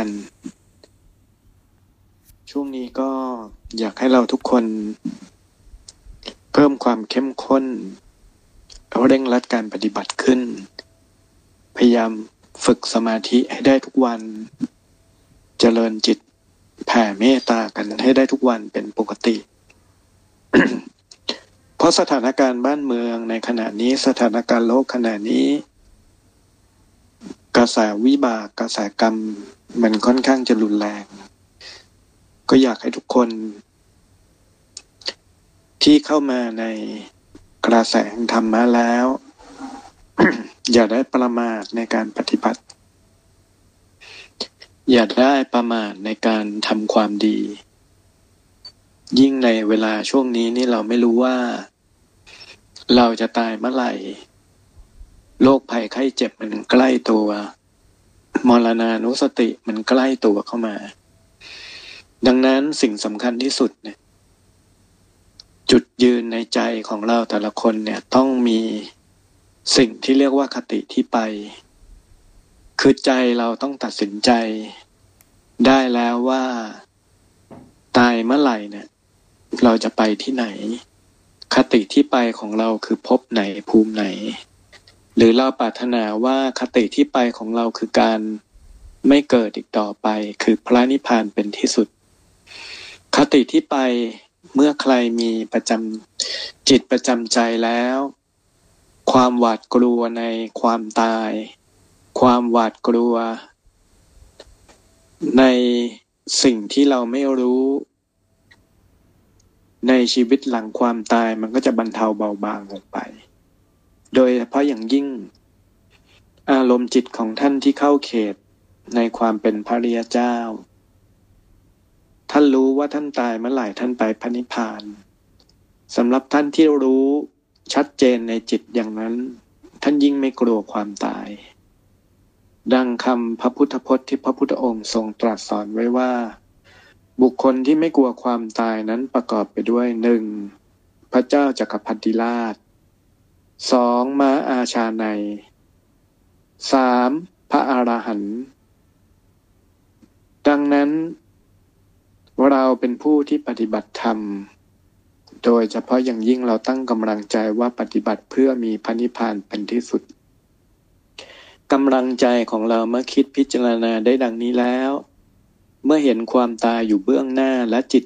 กัน ช่วงนี้ก็อยากให้เราทุกคน เพิ่มความเข้มข้นเร่งรัดการปฏิบัติขึ้น พยายามฝึกสมาธิให้ได้ทุกวันเจริญจิตแผ่เมตตากันให้ได้ทุกวันเป็นปกติ เพราะสถานการณ์บ้านเมืองในขณะนี้สถานการณ์โลกขณะนี้ กระแสวิบากกระแสกรรม มันค่อนข้างจะรุนแรง ก็อยากให้ทุกคน ที่เข้ามาในกระแสธรรมะแล้ว อย่าได้ประมาทในการปฏิบัติ อย่าได้ประมาทในการทำความดี ยิ่งในเวลาช่วงนี้นี่เราไม่รู้ว่า เราจะตายเมื่อไหร่โรคภัยไข้เจ็บมันใกล้ตัว มรณานุสติมันใกล้ตัวเข้ามา ดังนั้นสิ่งสำคัญที่สุดเนี่ย จุดยืนในใจของเราแต่ละคนเนี่ยต้องมีสิ่งที่เรียกว่าคติที่ไป คือใจเราต้องตัดสินใจ ได้แล้วว่า ตายเมื่อไหร่เนี่ย เราจะไปที่ไหน คติที่ไปของเราคือพบไหนภูมิไหน หรือเราปรารถนาว่าคติที่ไปของเราคือการไม่เกิดอีกต่อไป คือพระนิพพานเป็นที่สุด คติที่ไปเมื่อใครมีประจำจิตประจำใจแล้ว ความหวาดกลัวในความตาย ความหวาดกลัว ในสิ่งที่เราไม่รู้ ในชีวิตหลังความตายมันก็จะบรรเทาเบาบางลงไป โดยเฉพาะอย่างยิ่ง อารมณ์จิตของท่านที่เข้าเขตในความเป็นพระริยเจ้า ท่านรู้ว่าท่านตายเมื่อไหร่ท่านไปพระนิพพานสำหรับท่านที่รู้ชัดเจนในจิตอย่างนั้น ท่านยิ่งไม่กลัวความตาย ดังคำพระพุทธพจน์ที่พระพุทธองค์ทรงตรัสสอนไว้ว่า บุคคลที่ไม่กลัวความตายนั้นประกอบไปด้วยหนึ่งพระเจ้าจักรพรรดิราช สองม้าอาชาในสามพระอรหันต์ดังนั้น เราเป็นผู้ที่ปฏิบัติธรรม โดยเฉพาะอย่างยิ่งเราตั้งกำลังใจว่าปฏิบัติเพื่อมีพระนิพพานเป็นที่สุดกำลังใจของเราเมื่อคิดพิจารณาได้ดังนี้แล้ว เมื่อเห็นความตายอยู่เบื้องหน้าและจิต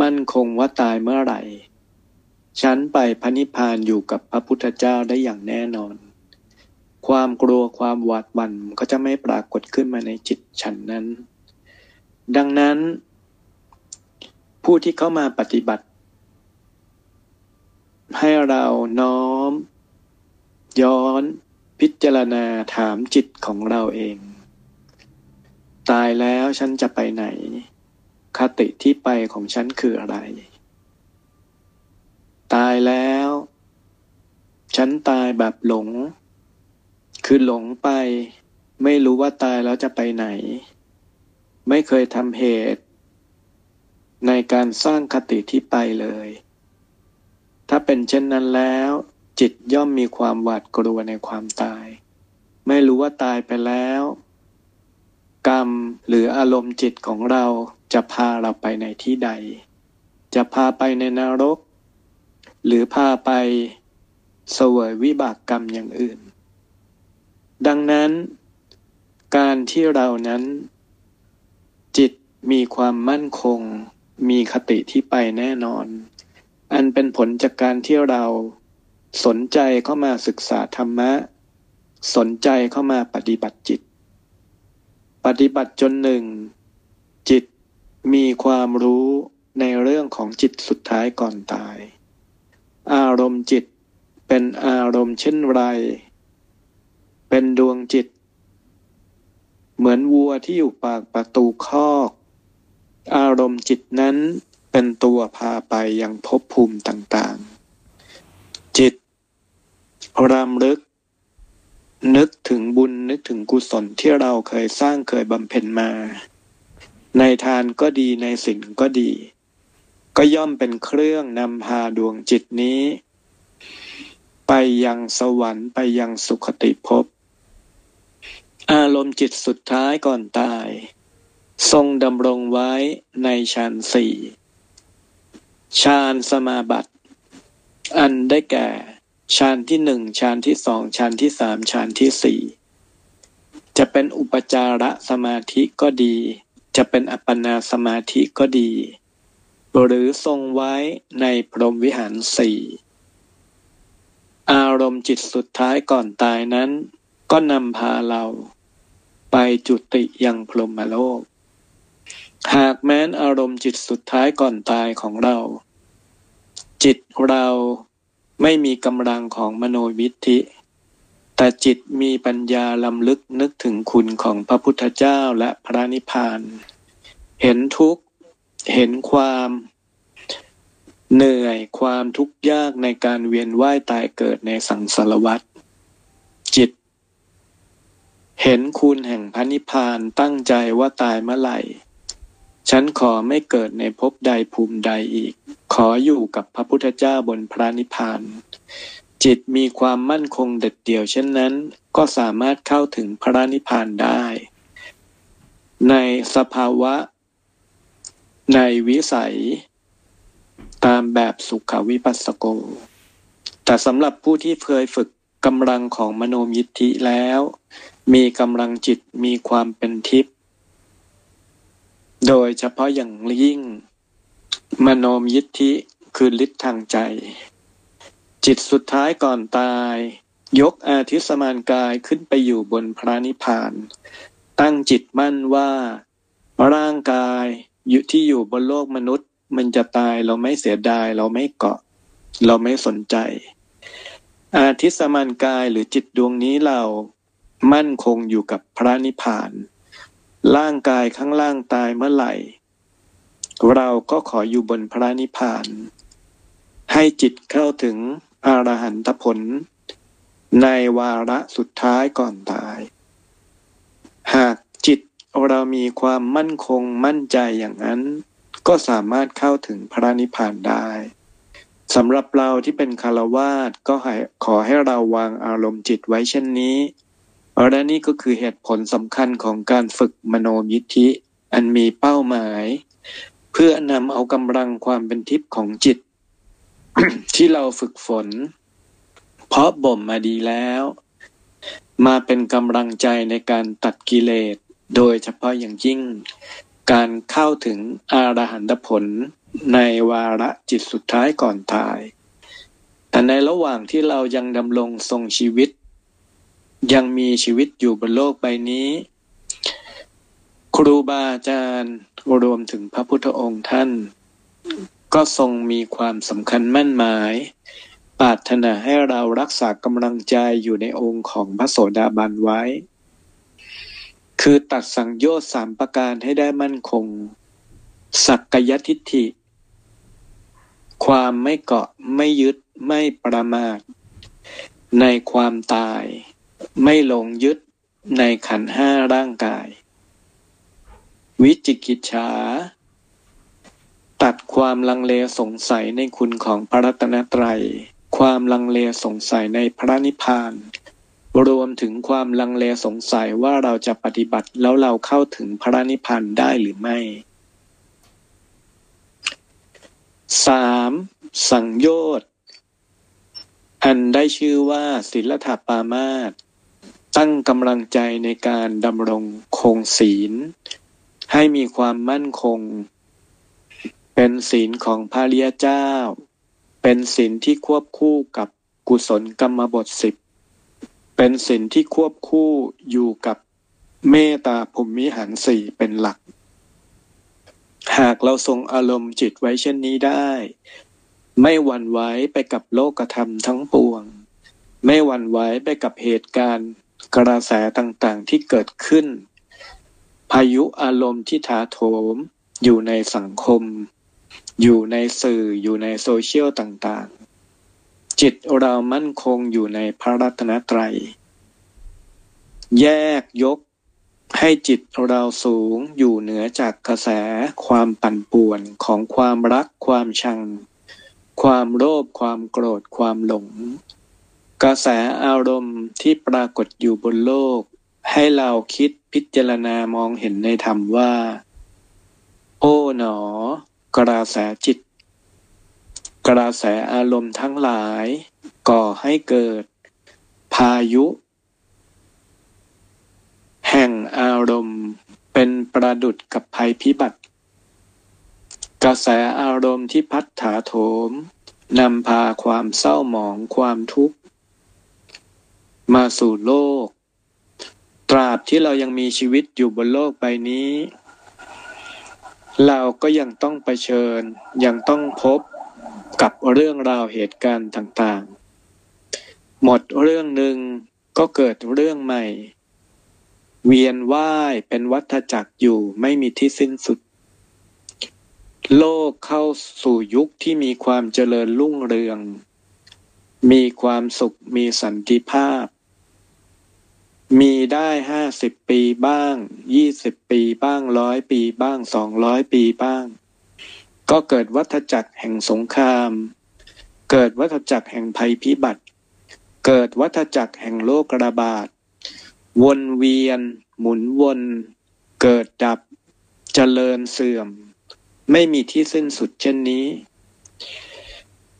มั่นคงว่าตายเมื่อไหร่ ฉันไปพระนิพพานอยู่กับพระพุทธเจ้าได้อย่างแน่นอน ความกลัวความหวาดหวั่นก็จะไม่ปรากฏขึ้นมาในจิตฉันนั้น ดังนั้น ผู้ที่เข้ามาปฏิบัติ ให้เราน้อม ย้อนพิจารณาถามจิตของเราเอง ตายแล้วฉันจะไปไหน คติที่ไปของฉันคืออะไร ตายแล้ว ฉันตายแบบหลง คือหลงไป ไม่รู้ว่าตายแล้วจะไปไหน ไม่เคยทำเหตุ ในการสร้างคติที่ไปเลย ถ้าเป็นเช่นนั้นแล้ว จิตย่อมมีความหวาดกลัวในความตาย ไม่รู้ว่าตายไปแล้ว กรรมหรืออารมณ์จิตของเราจะพาเราไปในที่ใด จะพาไปในนรก หรือพาไปเสวยวิบากกรรมอย่างอื่น ดังนั้น การที่เรานั้น จิตมีความมั่นคง มีคติที่ไปแน่นอน อันเป็นผลจากการที่เราสนใจเข้ามาศึกษาธรรมะ สนใจเข้ามาปฏิบัติจิต ปฏิบัติจนหนึ่ง จิตมีความรู้ในเรื่องของจิตสุดท้ายก่อนตายารมณ์จิต เป็นอารมณ์เช่นไร เป็นดวงจิต เหมือนวัวที่อยู่ปากประตูคอก อารมณ์จิตนั้นเป็นตัวพาไปยังภพภูมิต่างๆ จิตรำลึก นึกถึงบุญนึกถึงกุศลที่เราเคยสร้างเคยบำเพ็ญมา ในทานก็ดีในสิ่งก็ดี ก็ย่อมเป็นเครื่องนำพาดวงจิตนี้ ไปยังสวรรค์ไปยังสุขติภพ อารมณ์จิตสุดท้ายก่อนตาย ทรงดำรงไว้ในฌานสี่ฌานสมาบัติ อันได้แก่ฌานที่หนึ่งฌานที่สองฌานที่สามฌานที่สี่จะเป็นอุปจาระสมาธิก็ดี จะเป็นอัปปนาสมาธิก็ดี หรือทรงไว้ในพรหมวิหารสี่ อารมณ์จิตสุดท้ายก่อนตายนั้น ก็นำพาเรา ไปจุติยังพรหมโลก หากแม้นอารมณ์จิตสุดท้ายก่อนตายของเรา จิตเราไม่มีกำลังของมโนวิธิ แต่จิตมีปัญญาลำลึกนึกถึงคุณของพระพุทธเจ้าและพระนิพพาน เห็นทุกข์ เห็นความ เหนื่อยความทุกข์ยากในการเวียนว่ายตายเกิดในสังสารวัฏจิต เห็นคุณแห่งพระนิพพานตั้งใจว่าตายเมื่อไหร่ ฉันขอไม่เกิดในภพใดภูมิใดอีก ขออยู่กับพระพุทธเจ้าบนพระนิพพาน จิตมีความมั่นคงเด็ดเดี่ยวเช่นนั้น ก็สามารถเข้าถึงพระนิพพานได้ ในสภาวะ ในวิสัย ตามแบบสุขวิปัสสโก แต่สำหรับผู้ที่เคยฝึกกำลังของมโนมิทธิแล้ว มีกำลังจิตมีความเป็นทิพย์โดยเฉพาะอย่างยิ่ง มโนมยิทธิคือฤทธิ์ทางใจ จิตสุดท้ายก่อนตาย ยกอาทิสมานกายขึ้นไปอยู่บนพระนิพพาน ตั้งจิตมั่นว่า ร่างกายอยู่ที่อยู่บนโลกมนุษย์ มันจะตายเราไม่เสียดาย เราไม่เกาะ เราไม่สนใจ อาทิสมานกายหรือจิตดวงนี้เรามั่นคงอยู่กับพระนิพพาน ร่างกายข้างล่างตายเมื่อไหร่ เราก็ขออยู่บนพระนิพพาน ให้จิตเข้าถึงอรหันตผล ในวาระสุดท้ายก่อนตาย หากจิตเรามีความมั่นคงมั่นใจอย่างนั้น ก็สามารถเข้าถึงพระนิพพานได้สำหรับเราที่เป็นคารวาสก็ขอให้เราวางอารมณ์จิตไว้เช่นนี้และนี่ก็คือเหตุผลสำคัญของการฝึกมโนยิทธิ อันมีเป้าหมาย เพื่อนำเอากำลังความเป็นทิพย์ของจิต ที่เราฝึกฝน เพราะบ่มมาดีแล้ว มาเป็นกำลังใจในการตัดกิเลส โดยเฉพาะอย่างยิ่ง การเข้าถึงอารหันตผลในวาระจิตสุดท้ายก่อนตาย แต่ในระหว่างที่เรายังดำรงทรงชีวิต ยังมีชีวิตอยู่บนโลกใบนี้ ครูบาอาจารย์รวมถึงพระพุทธองค์ท่าน ก็ทรงมีความสำคัญมั่นหมาย ปรารถนาให้เรารักษากำลังใจอยู่ในองค์ของพระโสดาบันไว้ คือตัดสังโยชน์สามประการให้ได้มั่นคง สักกยทิฏฐิ ความไม่เกาะไม่ยึดไม่ประมาท ในความตาย ไม่หลงยึดในขันห้าร่างกาย วิจิกิจฉา ตัดความลังเลสงสัยในคุณของพระรัตนตรัย ความลังเลสงสัยในพระนิพพาน รวมถึงความลังเลสงสัยว่าเราจะปฏิบัติแล้วเราเข้าถึงพระนิพพานได้หรือไม่สามสังโยชน์อันได้ชื่อว่าศิลธาปามาตตั้งกำลังใจในการดำรงคงศีล ให้มีความมั่นคง เป็นศีลของพระริยเจ้า เป็นศีลที่ควบคู่กับกุศลกรรมบทสิบ เป็นศีลที่ควบคู่อยู่กับเมตตาภูมิหันสี่เป็นหลัก หากเราทรงอารมณ์จิตไว้เช่นนี้ได้ ไม่หวั่นไหวไปกับโลกธรรมทั้งปวง ไม่หวั่นไหวไปกับเหตุการณ์กระแสต่างๆที่เกิดขึ้น พายุอารมณ์ที่ถาโถม อยู่ในสังคม อยู่ในสื่ออยู่ในโซเชียลต่างๆ จิตเรามั่นคงอยู่ในพระรัตนตรัย แยกยกให้จิตเราสูงอยู่เหนือจากกระแสความปั่นป่วนของความรักความชัง ความโลภความโกรธความหลง กระแสอารมณ์ที่ปรากฏอยู่บนโลก ให้เราคิดพิจารณามองเห็นในธรรมว่า โอ้หนอกระแสจิต กระแสอารมณ์ทั้งหลาย ก่อให้เกิด พายุ แห่งอารมณ์เป็นประดุดกับภัยพิบัติ กระแสอารมณ์ที่พัดถาโถมนำพาความเศร้าหมองความทุกข์ มาสู่โลก ตราบที่เรายังมีชีวิตอยู่บนโลกใบนี้ เราก็ยังต้องไปเชิญยังต้องพบ กับเรื่องราวเหตุการณ์ต่างๆ หมดเรื่องหนึ่งก็เกิดเรื่องใหม่ เวียนว่ายเป็นวัฏจักรอยู่ไม่มีที่สิ้นสุด โลกเข้าสู่ยุคที่มีความเจริญรุ่งเรือง มีความสุขมีสันติภาพ มีได้ห้าสิบปีบ้างยี่สิบปีบ้างร้อยปีบ้างสองร้อยปีบ้าง ก็เกิดวัฏจักรแห่งสงคราม เกิดวัฏจักรแห่งภัยพิบัติ เกิดวัฏจักรแห่งโรคระบาด วนเวียน หมุนวน เกิดดับ เจริญเสื่อม ไม่มีที่สิ้นสุดเช่นนี้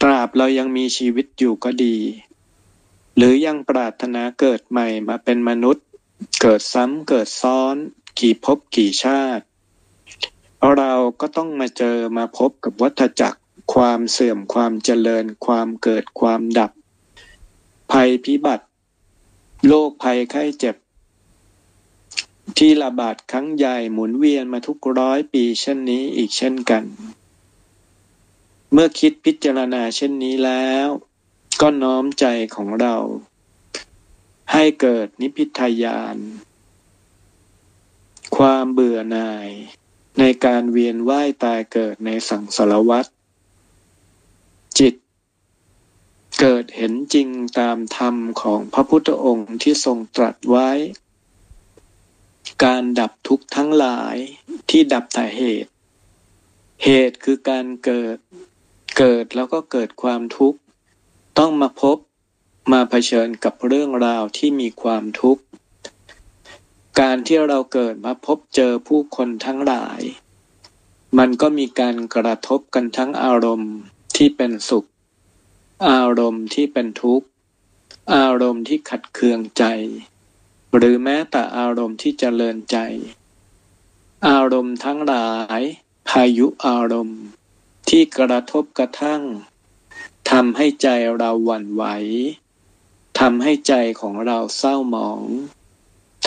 ตราบเรายังมีชีวิตอยู่ก็ดี หรือยังปรารถนาเกิดใหม่มาเป็นมนุษย์ เกิดซ้ำเกิดซ้อน กี่ภพกี่ชาติ เราก็ต้องมาเจอมาพบกับวัฏจักร ความเสื่อมความเจริญ ความเกิดความดับ ภัยพิบัติโรคภัยไข้เจ็บ ที่ระบาดครั้งใหญ่หมุนเวียนมาทุกร้อยปีเช่นนี้อีกเช่นกัน เมื่อคิดพิจารณาเช่นนี้แล้ว ก็น้อมใจของเรา ให้เกิดนิพิทายาน ความเบื่อหน่าย ในการเวียนว่ายตายเกิดในสังสารวัฏจิต เกิดเห็นจริงตามธรรมของพระพุทธองค์ที่ทรงตรัสไว้ การดับทุกข์ทั้งหลายที่ดับแต่เหตุ เหตุคือการเกิด เกิดแล้วก็เกิดความทุกข์ ต้องมาพบมาเผชิญกับเรื่องราวที่มีความทุกข์ การที่เราเกิดมาพบเจอผู้คนทั้งหลาย มันก็มีการกระทบกันทั้งอารมณ์ที่เป็นสุข อารมณ์ที่เป็นทุกข์ อารมณ์ที่ขัดเคืองใจ หรือแม้แต่อารมณ์ที่เจริญใจ อารมณ์ทั้งหลาย พายุอารมณ์ ที่กระทบกระทั่งทำให้ใจเราหวั่นไหวทำให้ใจของเราเศร้าหมอง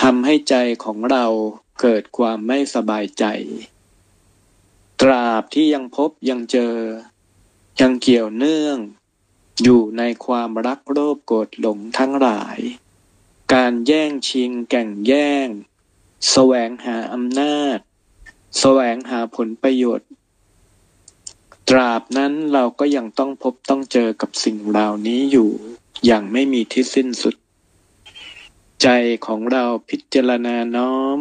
ทำให้ใจของเราเกิดความไม่สบายใจ ตราบที่ยังพบยังเจอ ยังเกี่ยวเนื่อง อยู่ในความรักโลภโกรธหลงทั้งหลาย การแย่งชิงแก่งแย่ง แสวงหาอำนาจ แสวงหาผลประโยชน์ ตราบนั้นเราก็ยังต้องพบต้องเจอกับสิ่งเหล่านี้อยู่อย่างไม่มีที่สิ้นสุด ใจของเราพิจารณาน้อม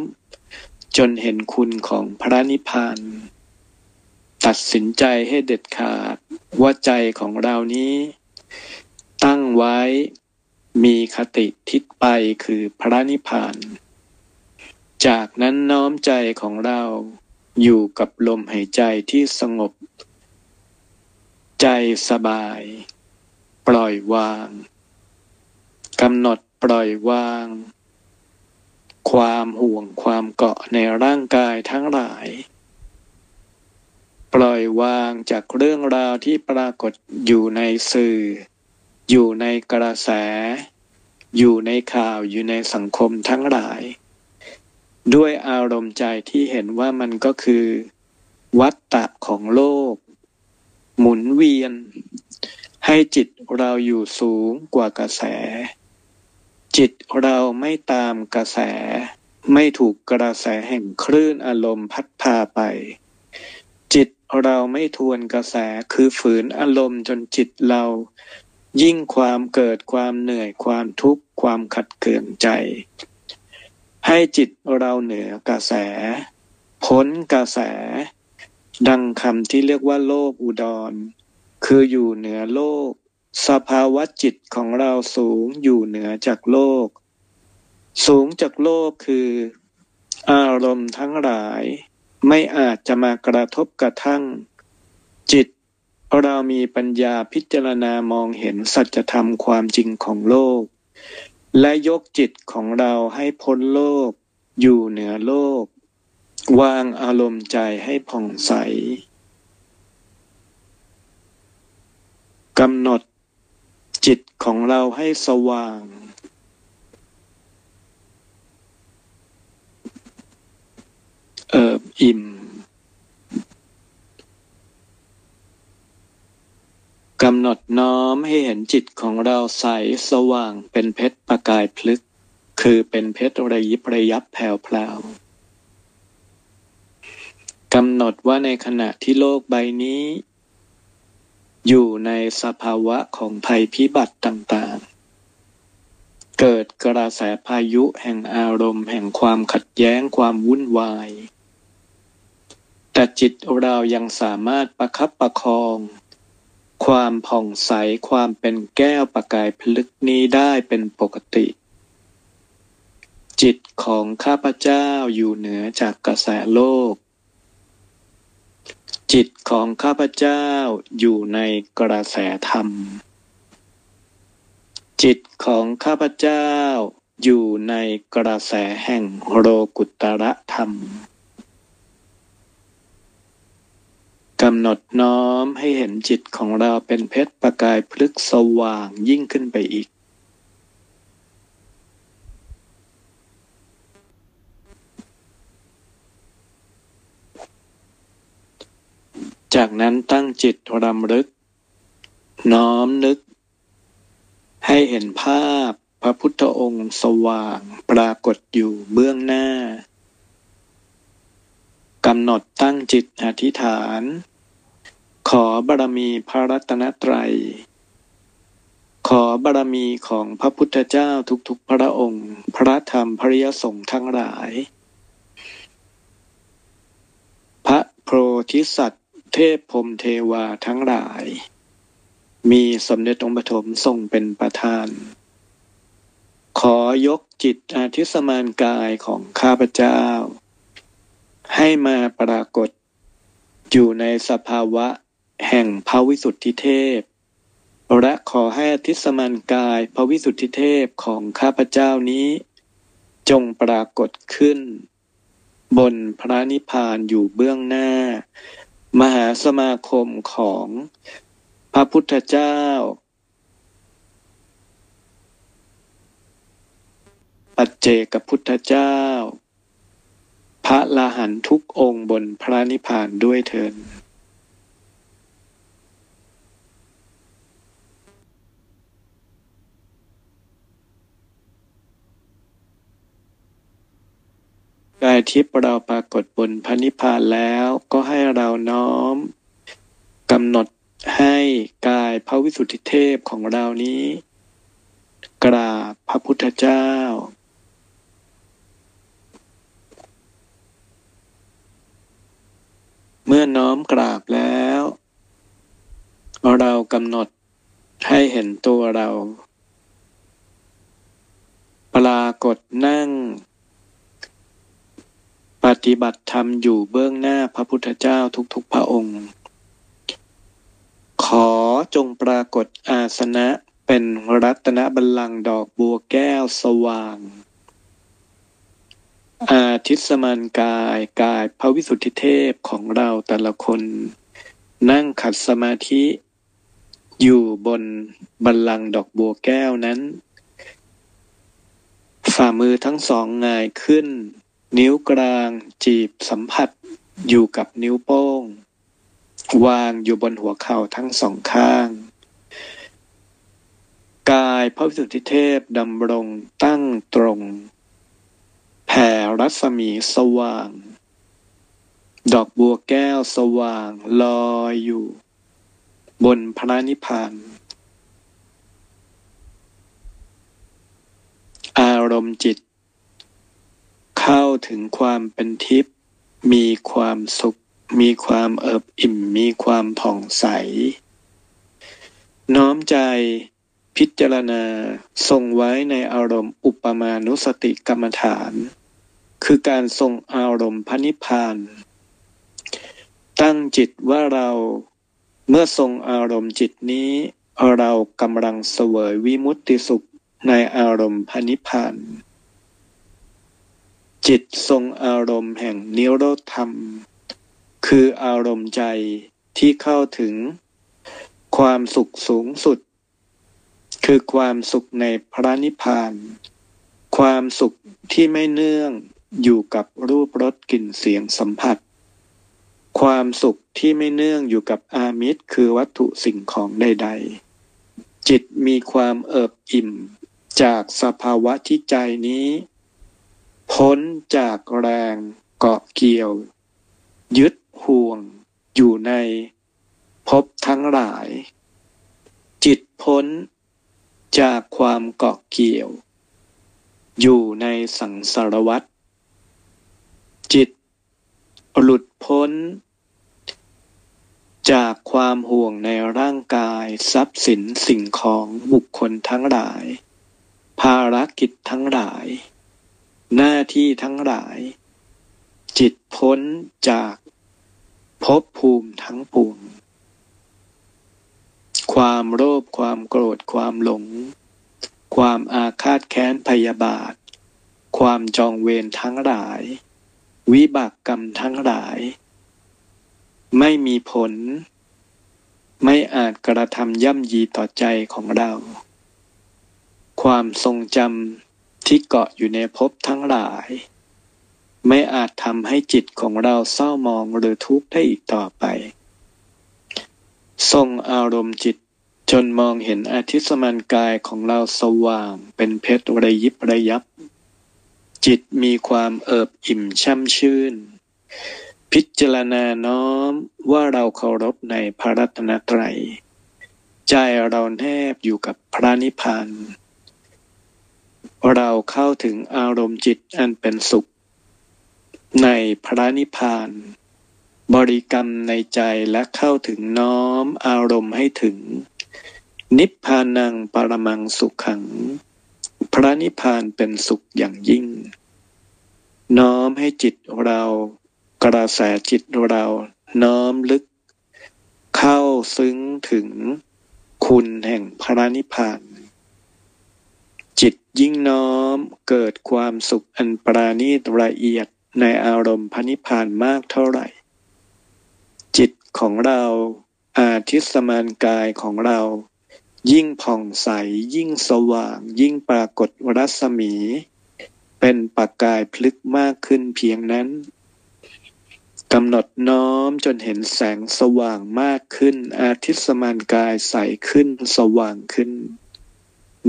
จนเห็นคุณของพระนิพพานตัดสินใจให้เด็ดขาดว่าใจของเรานี้ ตั้งไว้มีคติทิศไปคือพระนิพพาน จากนั้นน้อมใจของเราอยู่กับลมหายใจที่สงบ ใจสบาย ปล่อยวางกำหนด ปล่อยวาง ความห่วงความเกาะในร่างกายทั้งหลาย ปล่อยวางจากเรื่องราวที่ปรากฏอยู่ในสื่อ อยู่ในกระแส อยู่ในข่าวอยู่ในสังคมทั้งหลาย ด้วยอารมณ์ใจที่เห็นว่ามันก็คือ วัฏฏะของโลก หมุนเวียนให้จิตเราอยู่สูงกว่ากระแส จิตเราไม่ตามกระแส ไม่ถูกกระแสแห่งคลื่นอารมณ์พัดพาไป จิตเราไม่ทวนกระแสคือฝืนอารมณ์จนจิตเรา ยิ่งความเกิดความเหนื่อยความทุกข์ความขัดเคืองใจ ให้จิตเราเหนือกระแส พ้นกระแส ดังคำที่เรียกว่าโลกอุดร คืออยู่เหนือโลก สภาวะจิตของเราสูงอยู่เหนือจากโลก สูงจากโลกคือ อารมณ์ทั้งหลาย ไม่อาจจะมากระทบกระทั่ง จิต เรามีปัญญาพิจารณามองเห็นสัจธรรมความจริงของโลก และยกจิตของเราให้พ้นโลก อยู่เหนือโลก วางอารมณ์ใจให้ผ่องใสกำหนด จิตของเราให้สว่าง เอิบอิ่ม กำหนดน้อมให้เห็นจิตของเราใสสว่างเป็นเพชรประกายพลึก คือเป็นเพชรระยิบระยับแผ่วพลาวกำหนดว่าในขณะที่โลกใบนี้ อยู่ในสภาวะของภัยพิบัติต่างๆ เกิดกระแสพายุแห่งอารมณ์แห่งความขัดแย้งความวุ่นวาย แต่จิตเรายังสามารถประคับประคอง ความผ่องใสความเป็นแก้วประกายพลึกนี้ได้เป็นปกติ จิตของข้าพเจ้าอยู่เหนือจากกระแสโลก จิตของข้าพเจ้าอยู่ในกระแสธรรม จิตของข้าพเจ้าอยู่ในกระแสแห่งโลกุตระธรรมกำหนดน้อมให้เห็นจิตของเราเป็นเพชรประกายพลึกสว่างยิ่งขึ้นไปอีก จากนั้นตั้งจิตรำลึก น้อมนึก ให้เห็นภาพพระพุทธองค์สว่างปรากฏอยู่เบื้องหน้ากำหนดตั้งจิตอธิษฐาน ขอบารมีพระรัตนตรัย ขอบารมีของพระพุทธเจ้าทุกๆพระองค์ พระธรรมพระริยสงฆ์ทั้งหลาย พระโพธิสัตว เทพพรมเทวาทั้งหลาย มีสมเด็จองค์ปฐมทรงเป็นประธาน ขอยกจิตอาทิสมานกายของข้าพเจ้า ให้มาปรากฏ อยู่ในสภาวะแห่งพระวิสุทธิเทพ และขอให้อาทิสมานกายพระวิสุทธิเทพของข้าพเจ้านี้ จงปรากฏขึ้น บนพระนิพพานอยู่เบื้องหน้า มหาสมาคมของพระพุทธเจ้า ปัจเจกพุทธเจ้า พระลาหันทุกองค์บนพระนิพพานด้วยเถิน กายทิพย์เราปรากฏบนพระนิพพานแล้วก็ให้เราน้อมกำหนดให้กายพระวิสุทธิเทพของเรานี้ กราบพระพุทธเจ้า เมื่อน้อมกราบแล้ว เรากำหนดให้เห็นตัวเรา ปรากฏนั่ง ปฏิบัติธรรมอยู่เบื้องหน้าพระพุทธเจ้าทุกๆพระองค์ ขอจงปรากฏอาสนะเป็นรัตนบัลลังก์ดอกบัวแก้วสว่าง อาทิตสมานกายกายพระวิสุทธิเทพของเราแต่ละคน นั่งขัดสมาธิ อยู่บนบัลลังก์ดอกบัวแก้วนั้น ฝ่ามือทั้งสองงายขึ้น นิ้วกลางจีบสัมผัสอยู่กับนิ้วโป้ง วางอยู่บนหัวเข่าทั้งสองข้าง กายพระวิสุทธิเทพดำรงตั้งตรง แผ่รัศมีสว่าง ดอกบัวแก้วสว่างลอยอยู่ บนพระนิพพานอารมณ์จิต เข้าถึงความเป็นทิพย์มีความสุข มีความเอิบอิ่ม มีความผ่องใส น้อมใจพิจารณาทรงไว้ในอารมณ์อุปมานุสติกรรมฐาน คือการทรงอารมณ์พระนิพพาน ตั้งจิตว่าเราเมื่อทรงอารมณ์จิตนี้ เรากำลังเสวยวิมุตติสุขในอารมณ์พระนิพพาน จิตทรงอารมณ์แห่งนิโรธธรรม คืออารมณ์ใจที่เข้าถึง ความสุขสูงสุด คือความสุขในพระนิพพาน ความสุขที่ไม่เนื่องอยู่กับรูปรสกลิ่นเสียงสัมผัส ความสุขที่ไม่เนื่องอยู่กับอามิตรคือวัตถุสิ่งของใด ๆ จิตมีความเอิบอิ่มจากสภาวะที่ใจนี้ พ้นจากแรงเกาะเกี่ยว ยึดห่วงอยู่ในภพทั้งหลาย จิตพ้นจากความเกาะเกี่ยว อยู่ในสังสารวัฏจิต หลุดพ้น จากความห่วงในร่างกายทรัพย์สินสิ่งของบุคคลทั้งหลาย ภารกิจทั้งหลาย หน้าที่ทั้งหลาย จิตพ้นจากภพภูมิทั้งปวงความโลภความโกรธความหลง ความอาฆาตแค้นพยาบาท ความจองเวรทั้งหลาย วิบากกรรมทั้งหลาย ไม่มีผล ไม่อาจกระทำย่ำยีต่อใจของเรา ความทรงจำ ที่เกาะอยู่ในภพทั้งหลาย ไม่อาจทำให้จิตของเราเศร้ามองหรือทุกข์ได้อีกต่อไป ทรงอารมณ์จิตจนมองเห็นอาทิตสมานกายของเราสว่างเป็นเพชรระยิบระยับ จิตมีความเอิบอิ่มช่ำชื่น พิจารณาน้อมว่าเราเคารพในพระรัตนตรัย ใจเราแนบอยู่กับพระนิพพาน เราเข้าถึงอารมณ์จิตอันเป็นสุข ในพระนิพพาน บริกรรมในใจและเข้าถึงน้อมอารมณ์ให้ถึง นิพพานังปรมังสุขขัง พระนิพพานเป็นสุขอย่างยิ่ง น้อมให้จิตเรากระแสจิตเราน้อมลึก เข้าซึ้งถึงคุณแห่งพระนิพพาน จิตยิ่งน้อมเกิดความสุขอันปราณีตละเอียดในอารมณ์พระนิพพานมากเท่าไหร่ จิตของเราอาทิตสมานกายของเรา ยิ่งผ่องใสยิ่งสว่าง ยิ่งปรากฏรัศมี เป็นประกายพลึกมากขึ้นเพียงนั้นกำหนดน้อมจนเห็นแสงสว่างมากขึ้น อาทิตสมานกายใสขึ้นสว่างขึ้น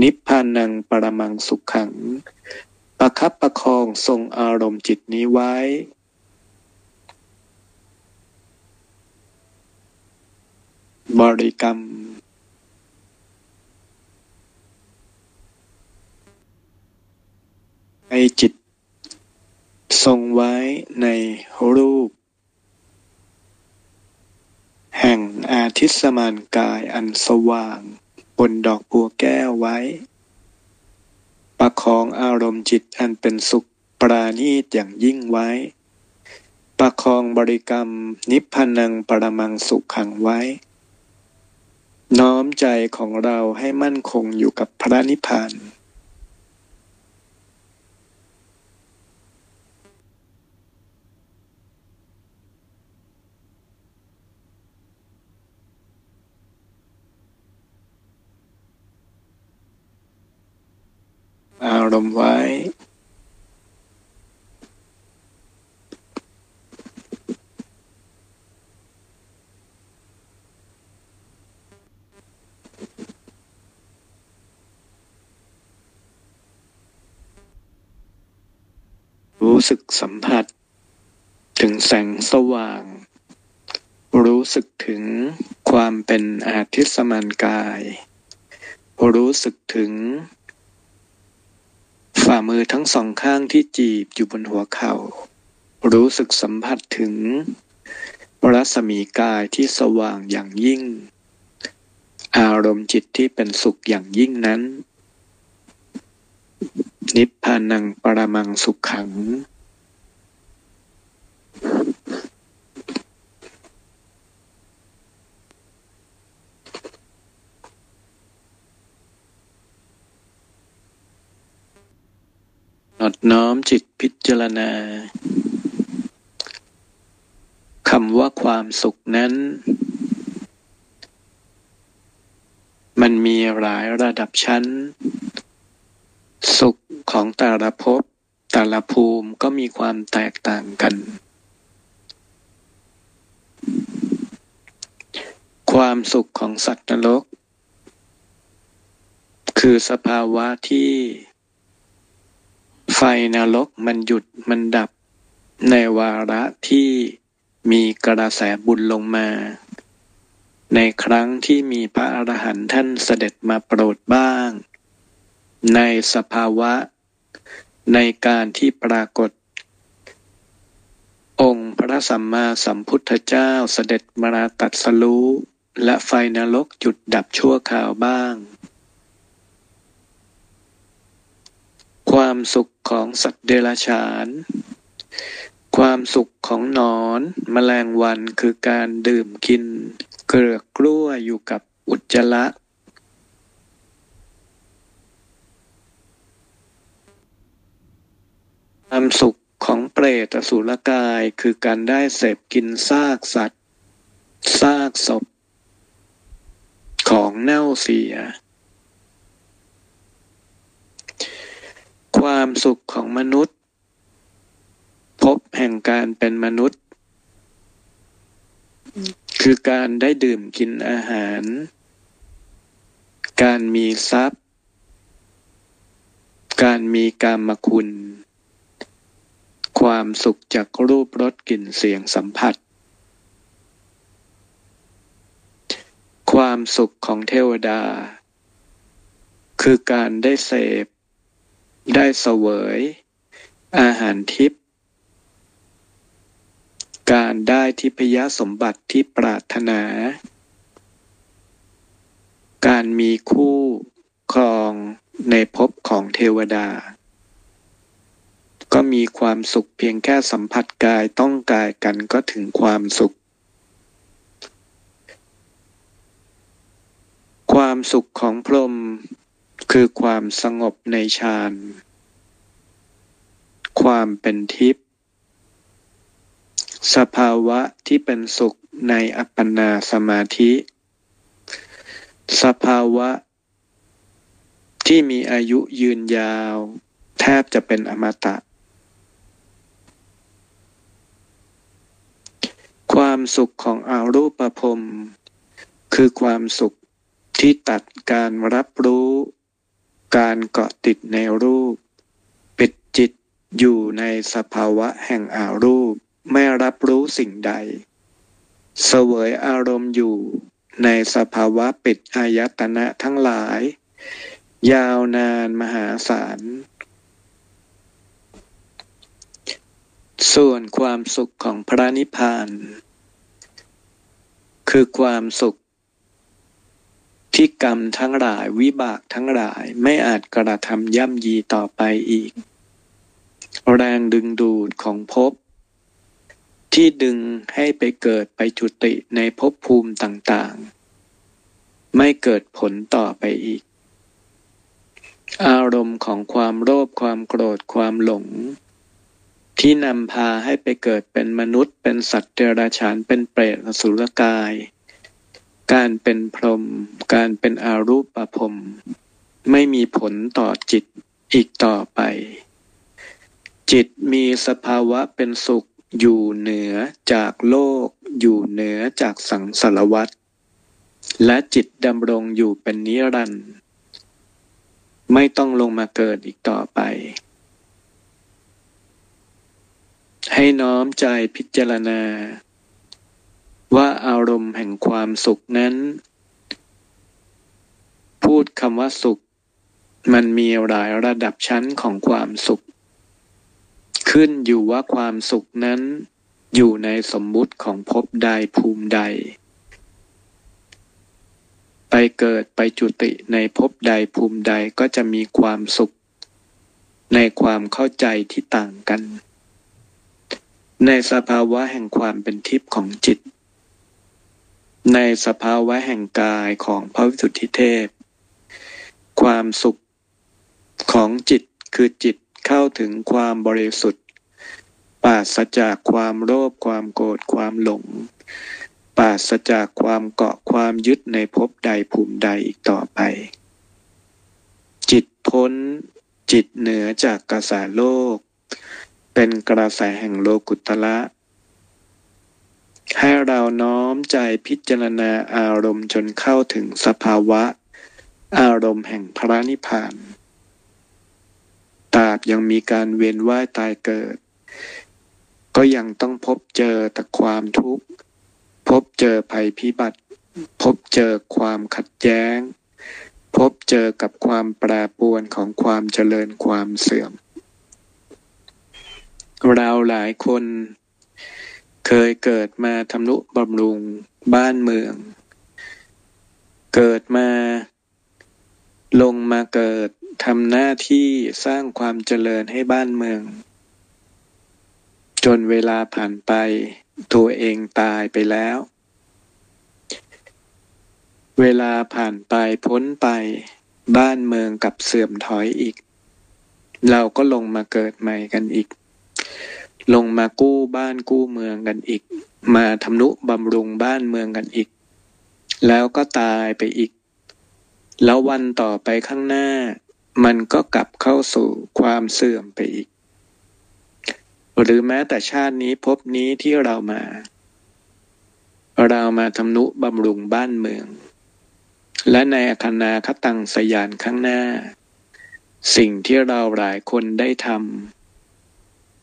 นิพพานังปรมังสุขขัง ประคับประคองทรงอารมณ์จิตนี้ไว้ บริกรรม ให้จิต ทรงไว้ในรูป แห่งอาทิตสมานกายอันสว่าง บนดอกบัวแก้วไว้ ประคองอารมณ์จิตอันเป็นสุขปราณีตอย่างยิ่งไว้ ประคองบริกรรมนิพพานังปรมังสุขขังไว้ น้อมใจของเราให้มั่นคงอยู่กับพระนิพพาน อารมณ์ไว้ รู้สึกสัมผัส ถึงแสงสว่าง รู้สึกถึงความเป็นอาทิตสมานกาย รู้สึกถึง ฝ่ามือทั้งสองข้างที่จีบอยู่บนหัวเขา่า รู้สึกสัมผัสถึง รัศมีกายที่สว่างอย่างยิ่ง อารมณ์จิตที่เป็นสุขอย่างยิ่งนั้น นิพพานังปรมังสุขขัง นอดน้อมจิตพิจารณาคำว่าความสุขนั้น มันมีหลายระดับชั้น สุขของแต่ละภพแต่ละภูมิก็มีความแตกต่างกัน ความสุขของสัตว์นรก คือสภาวะที่ ไฟนรกมันหยุดมันดับ ในวาระที่มีกระแสบุญลงมา ในครั้งที่มีพระอรหันต์ท่านเสด็จมาโปรดบ้าง ในสภาวะ ในการที่ปรากฏ องค์พระสัมมาสัมพุทธเจ้าเสด็จมาตัดสรู้และไฟนรกหยุดดับชั่วคราวบ้าง ความสุขของสัตว์เดรัจฉาน ความสุขของนอนมแมลงวันคือการดื่มกิน เกลือกล้วอยู่กับอุจจาระ ความสุขของเปรตสุรกายคือการได้เสพกินซากสัตว์ ซากศพ ของเน่าเสีย ความสุขของมนุษย์ พบแห่งการเป็นมนุษย์ คือการได้ดื่มกินอาหาร การมีทรัพย์ การมีกามคุณ ความสุขจากรูปรสกลิ่นเสียงสัมผัส ความสุขของเทวดา คือการได้เสพ ได้เสวย อาหารทิพย์การได้ทิพยสมบัติที่ปรารถนา การมีคู่ครองในภพของเทวดา ก็มีความสุขเพียงแค่สัมผัสกายต้องกายกันก็ถึงความสุข ความสุขของพรหมคือความสงบในฌาน ความเป็นทิพย์ สภาวะที่เป็นสุขในอัปปนาสมาธิ สภาวะที่มีอายุยืนยาว แทบจะเป็นอมตะ ความสุขของอารูปภพคือความสุขที่ตัดการรับรู้ การเกาะติดในรูป ปิดจิตอยู่ในสภาวะแห่งอารูปไม่รับรู้สิ่งใด เสวยอารมณ์อยู่ในสภาวะปิดอายตนะทั้งหลาย ยาวนานมหาศาลส่วนความสุขของพระนิพพาน คือความสุข ที่กรรมทั้งหลายวิบากทั้งหลายไม่อาจกระทำย่ำยีต่อไปอีก แรงดึงดูดของภพที่ดึงให้ไปเกิดไปจุติในภพภูมิต่างๆ ไม่เกิดผลต่อไปอีก อารมณ์ของความโลภความโกรธความหลง ที่นำพาให้ไปเกิดเป็นมนุษย์ เป็นสัตว์เดรัจฉานเป็นเปรตอสุรกาย การเป็นพรหมการเป็นอารูปภพไม่มีผลต่อจิตอีกต่อไป จิตมีสภาวะเป็นสุขอยู่เหนือจากโลก อยู่เหนือจากสังสารวัฏและจิตดำรงอยู่เป็นนิรันดร์ไม่ต้องลงมาเกิดอีกต่อไป ให้น้อมใจพิจารณา ว่าอารมณ์แห่งความสุขนั้น พูดคำว่าสุข มันมีหลายระดับชั้นของความสุข ขึ้นอยู่ว่าความสุขนั้น อยู่ในสมมุติของภพใดภูมิใด ไปเกิดไปจุติในภพใดภูมิใดก็จะมีความสุข ในความเข้าใจที่ต่างกัน ในสภาวะแห่งความเป็นทิพย์ของจิต ในสภาวะแห่งกายของพระวิสุทธิเทพ ความสุขของจิตคือจิตเข้าถึงความบริสุทธิ์ ปราศจากความโลภความโกรธความหลง ปราศจากความเกาะความยึดในภพใดภูมิใดอีกต่อไป จิตพ้น จิตเหนือจากกระแสโลก เป็นกระแสแห่งโลกุตละ ให้เราน้อมใจพิจารณาอารมณ์จนเข้าถึงสภาวะ อารมณ์แห่งพระนิพพานตราบยังมีการเวียนว่ายตายเกิด ก็ยังต้องพบเจอแต่ความทุกข์ พบเจอภัยพิบัติ พบเจอความขัดแย้ง พบเจอกับความแปรปรวนของความเจริญความเสื่อม เราหลายคน เคยเกิดมาทำนุบำรุงบ้านเมือง เกิดมา ลงมาเกิดทำหน้าที่สร้างความเจริญให้บ้านเมือง จนเวลาผ่านไป ตัวเองตายไปแล้ว เวลาผ่านไปพ้นไป บ้านเมืองกับเสื่อมถอยอีก เราก็ลงมาเกิดใหม่กันอีก ลงมากู้บ้านกู้เมืองกันอีก มาทำนุบำรุงบ้านเมืองกันอีก แล้วก็ตายไปอีก แล้ววันต่อไปข้างหน้า มันก็กลับเข้าสู่ความเสื่อมไปอีก หรือแม้แต่ชาตินี้พบนี้ที่เรามา เรามาทำนุบำรุงบ้านเมือง และในอคนาคตังสยานข้างหน้า สิ่งที่เราหลายคนได้ทำ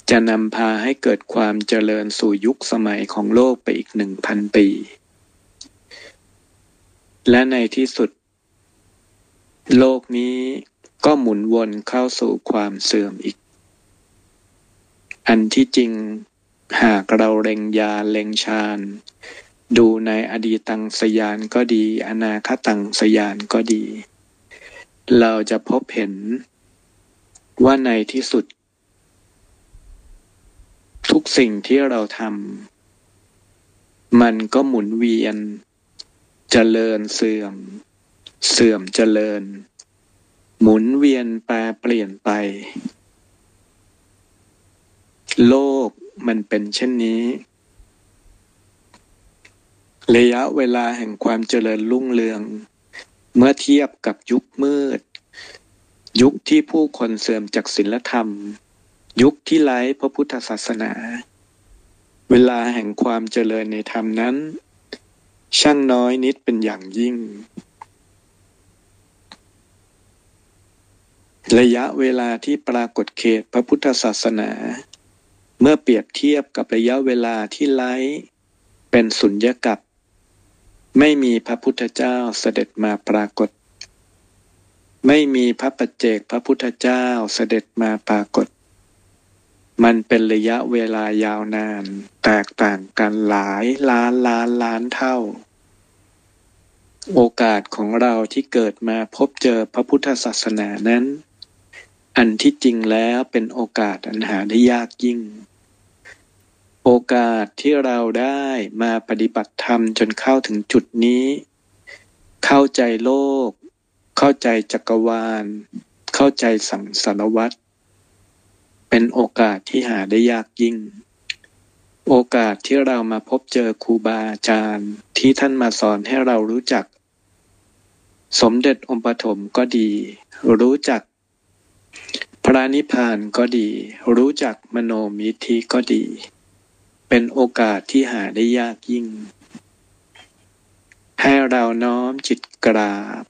จะนำพาให้เกิดความเจริญสู่ยุคสมัยของโลกไปอีกหนึ่งพันปี และในที่สุด โลกนี้ก็หมุนวนเข้าสู่ความเสื่อมอีก อันที่จริงหากเราเล็งยาเล็งฌานดูในอดีตังสยานก็ดี อนาคตังสยานก็ดี เราจะพบเห็นว่าในที่สุด ทุกสิ่งที่เราทำมันก็หมุนเวียน เจริญเสื่อม เสื่อมเจริญ หมุนเวียนแปรเปลี่ยนไป โลกมันเป็นเช่นนี้ ระยะเวลาแห่งความเจริญรุ่งเรือง เมื่อเทียบกับยุคมืด ยุคที่ผู้คนเสื่อมจากศีลธรรม ยุคที่ไร้พระพุทธศาสนา เวลาแห่งความเจริญในธรรมนั้น ช่างน้อยนิดเป็นอย่างยิ่ง ระยะเวลาที่ปรากฏเขตพระพุทธศาสนา เมื่อเปรียบเทียบกับระยะเวลาที่ไร้เป็นสุญญกับ ไม่มีพระพุทธเจ้าเสด็จมาปรากฏ ไม่มีพระปัจเจกพระพุทธเจ้าเสด็จมาปรากฏ มันเป็นระยะเวลายาวนาน แตกต่างกันหลายล้านล้านล้านเท่า โอกาสของเราที่เกิดมาพบเจอพระพุทธศาสนานั้น อันที่จริงแล้วเป็นโอกาสอันหาได้ยากยิ่ง โอกาสที่เราได้มาปฏิบัติธรรมจนเข้าถึงจุดนี้ เข้าใจโลก เข้าใจจักรวาล เข้าใจสังสารวัตร เป็นโอกาสที่หาได้ยากยิ่ง โอกาสที่เรามาพบเจอครูบาอาจารย์ที่ท่านมาสอนให้เรารู้จัก สมเด็จองค์ปฐมก็ดี รู้จัก พระนิพพานก็ดี รู้จักมโนมิธิก็ดี เป็นโอกาสที่หาได้ยากยิ่ง ให้เราน้อมจิตกราบ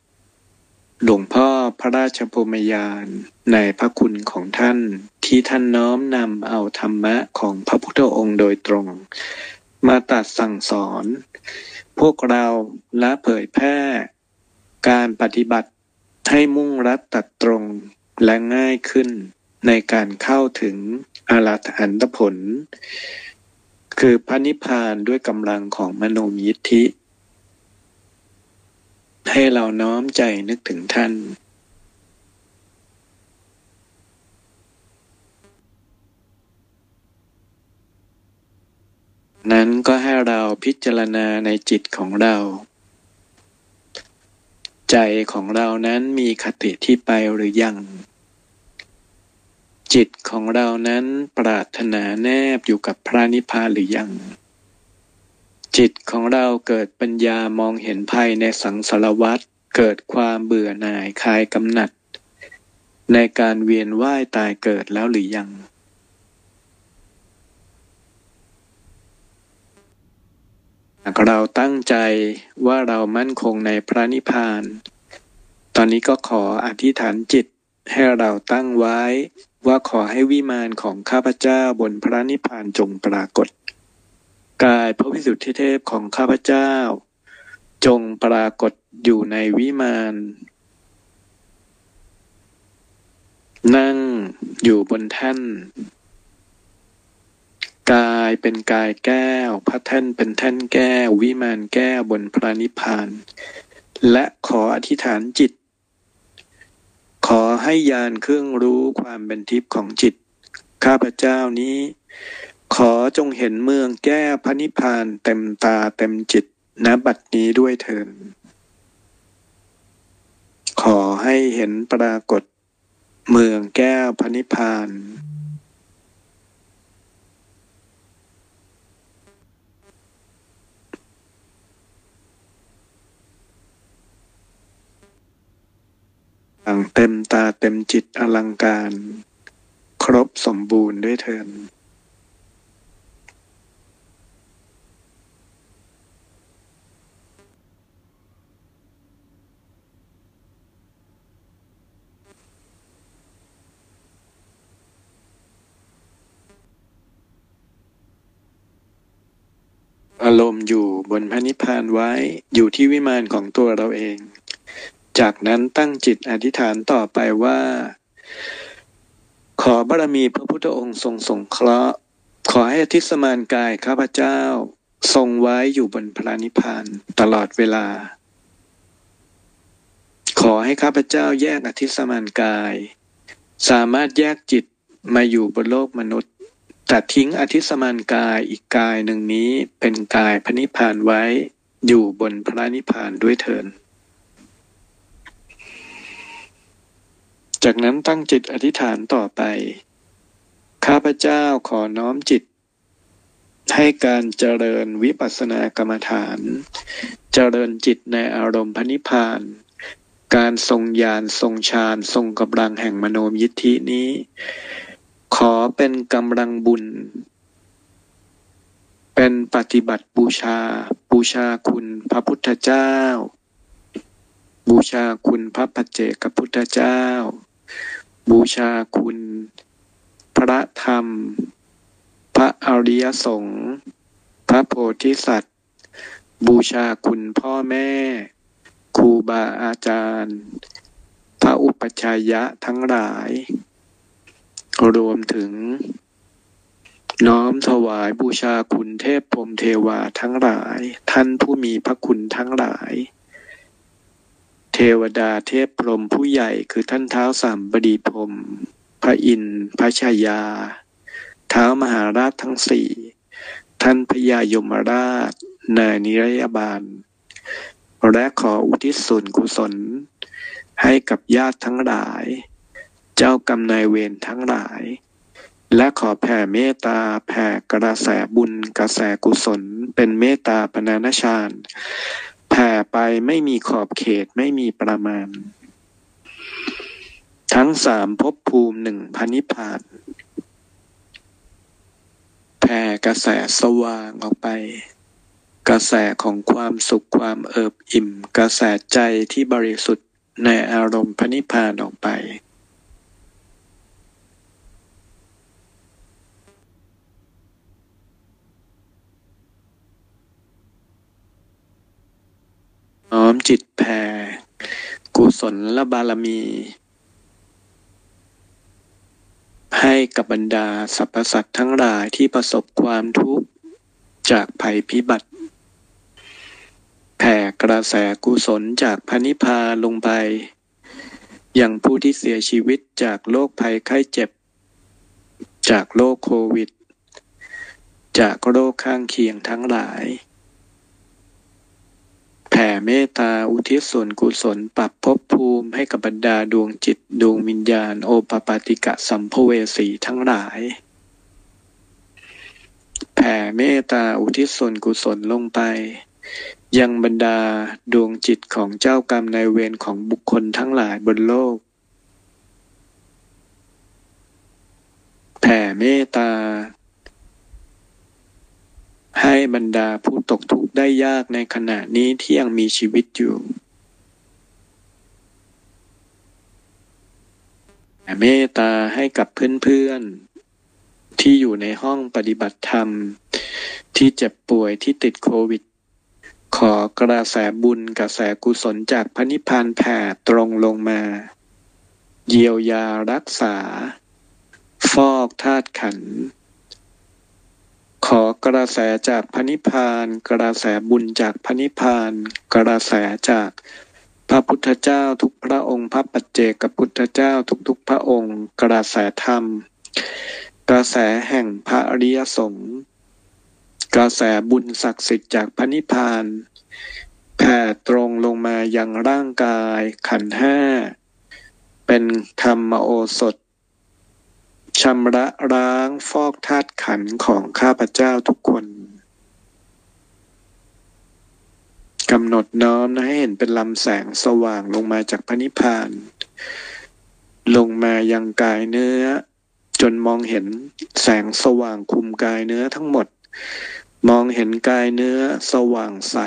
หลวงพ่อพระราชพมยานในพระคุณของท่าน ที่ท่านน้อมนำเอาธรรมะของพระพุทธองค์โดยตรง มาตัดสั่งสอน พวกเราและเผยแพร่ การปฏิบัติให้มุ่งรัดตัดตรงและง่ายขึ้นในการเข้าถึงอารัหันตผล คือพระนิพพานด้วยกำลังของมโนมิทธิ ให้เราน้อมใจนึกถึงท่าน นั้นก็ให้เราพิจารณาในจิตของเรา ใจของเรานั้นมีคติที่ไปหรือยัง จิตของเรานั้นปรารถนาแนบอยู่กับพระนิพพานหรือยัง จิตของเราเกิดปัญญามองเห็นภัยในสังสารวัฏเกิดความเบื่อหน่ายคลายกำหนัด ในการเวียนว่ายตายเกิดแล้วหรือยังากเราตั้งใจว่าเรามั่นคงในพระนิพพาน ตอนนี้ก็ขออธิษฐานจิตให้เราตั้งไว้ว่าขอให้วิมานของข้าพเจ้าบนพระนิพพานจงปรากฏ กายพระวิสุทธิเทพของข้าพเจ้า จงปรากฏอยู่ในวิมาน นั่งอยู่บนแท่น กายเป็นกายแก้ว พระแท่นเป็นแท่นแก้ว วิมานแก้วบนพระนิพพาน และขออธิษฐานจิต ขอให้ยานเครื่องรู้ความเป็นทิพย์ของจิต ข้าพเจ้านี้ ขอจงเห็นเมืองแก้พระนิพพานเต็มตาเต็มจิตณบัดนี้ด้วยเถิดขอให้เห็นปรากฏเมืองแก้วพระนิพพาน อย่างเต็มตาเต็มจิตอลังการ ครบสมบูรณ์ด้วยเถินอารมณ์อยู่บนพระนิพพานไว้อยู่ที่วิมานของตัวเราเอง จากนั้นตั้งจิตอธิษฐานต่อไปว่า ขอบารมีพระพุทธองค์ทรงสงเคราะห์ ขอให้อธิสมานกายข้าพเจ้า ทรงไว้อยู่บนพระนิพพานตลอดเวลา ขอให้ข้าพเจ้าแยกอธิสมานกาย สามารถแยกจิตมาอยู่บนโลกมนุษย์แต่ทิ้งอธิสมานกายอีกกายหนึ่งนี้เป็นกายพระนิพพานไว้อยู่บนพระนิพพานด้วยเถิด จากนั้นตั้งจิตอธิษฐานต่อไป ข้าพเจ้าขอน้อมจิต ให้การเจริญวิปัสสนากรรมฐาน เจริญจิตในอารมณ์พนิพาน การทรงญาณทรงฌานทรงกำลังแห่งมโนมยิทธินี้ ขอเป็นกำลังบุญ เป็นปฏิบัติบูชา บูชาคุณพระพุทธเจ้าบูชาคุณพระปัจเจกพุทธเจ้า บูชาคุณ พระธรรม พระอริยสงฆ์พระโพธิสัตว์ บูชาคุณพ่อแม่ ครูบาอาจารย์ พระอุปชัยยะทั้งหลาย รวมถึง น้อมถวายบูชาคุณเทพพรมเทวาทั้งหลาย ท่านผู้มีพระคุณทั้งหลาย เทวดาเทพพรหมผู้ใหญ่คือท่านเท้าสามบดีพรมพระอินทร์พระชายา เท้ามหาราชทั้งสี่ ท่านพญายมราชนายนิรยาบาล และขออุทิศส่วนกุศล ให้กับญาติทั้งหลาย เจ้ากรรมนายเวรทั้งหลาย และขอแผ่เมตตาแผ่กระแสบุญกระแสกุศล เป็นเมตตาปนาณชาน แผ่ไปไม่มีขอบเขตไม่มีประมาณ ทั้งสามภพภูมิหนึ่งพันิพาตแผ่กระแสสว่างออกไป กระแสของความสุขความเอิบอิ่ม กระแสใจที่บริสุทธิ์ในอารมณ์พนิพานออกไป อมจิตแผ่กุศลและบารมี ให้กับบรรดาสรรพสัตว์ทั้งหลายที่ประสบความทุกข์จากภัยพิบัติ แผ่กระแสกุศลจากพระนิพพานลงไป อย่างผู้ที่เสียชีวิตจากโรคภัยไข้เจ็บ จากโรคโควิด จากโรคข้างเคียงทั้งหลาย แผ่เมตตาอุทิศส่วนกุศลปรับภพภูมิให้กับบรรดาดวงจิตดวงวิญญาณ โอปปาติกะสัมภเวสีทั้งหลาย แผ่เมตตาอุทิศส่วนกุศลลงไป ยังบรรดาดวงจิตของเจ้ากรรมนายเวรของบุคคลทั้งหลายบนโลก แผ่เมตตา ให้บรรดาผู้ตกทุกข์ได้ยากในขณะนี้ที่ยังมีชีวิตอยู่เมตตาให้กับเพื่อนๆ ที่อยู่ในห้องปฏิบัติธรรม ที่เจ็บป่วยที่ติดโควิด ขอกระแสบุญกระแสกุศลจากพระนิพพานแผ่ตรงลงมา เยียวยารักษา ฟอกธาตุขันธ์ ขอกระแสจากพระนิพพาน กระแสบุญจากพระนิพพาน กระแสจากพระพุทธเจ้าทุกพระองค์ พระปัจเจกพุทธเจ้าทุกๆพระองค์ กระแสธรรม กระแสแห่งพระอริยสงฆ์กระแสบุญศักดิ์สิทธิ์จากพระนิพพานแผ่ตรงลงมายังร่างกายขันธ์ห้า เป็นธรรมโอสถ ชำระล้างฟอกธาตุขันธ์ของข้าพเจ้าทุกคนกำหนดน้อมให้เห็นเป็นลำแสงสว่างลงมาจากพระนิพพาน ลงมายังกายเนื้อ จนมองเห็นแสงสว่างคุมกายเนื้อทั้งหมด มองเห็นกายเนื้อสว่างใส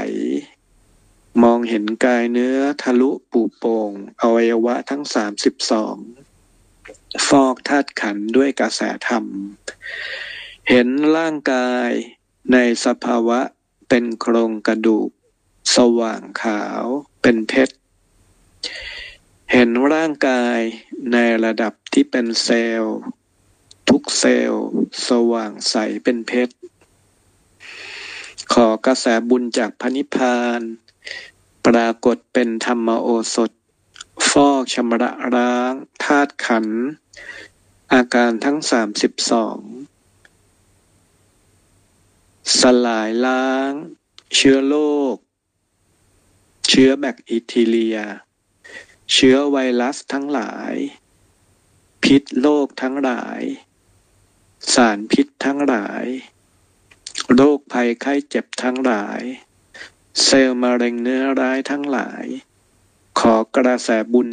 มองเห็นกายเนื้อทะลุปูโป่งอวัยวะทั้งสามสิบสอง ฟอกธาตุขันด้วยกระแสธรรม เห็นร่างกายในสภาวะเป็นโครงกระดูก สว่างขาวเป็นเพชร เห็นร่างกายในระดับที่เป็นเซลล์ ทุกเซลล์ สว่างใสเป็นเพชร ขอกระแสบุญจากพระนิพพาน ปรากฏเป็นธรรมโอสถ ฟอกชำระล้างธาตุขัน อาการทั้งสามสิบสองสลายล้าง เชื้อโรคเชื้อแบคทีเรีย เชื้อไวรัสทั้งหลาย พิษโรคทั้งหลาย สารพิษทั้งหลาย โรคภัยไข้เจ็บทั้งหลาย เซลล์มะเร็งเนื้อร้ายทั้งหลาย ขอกระแสบุญ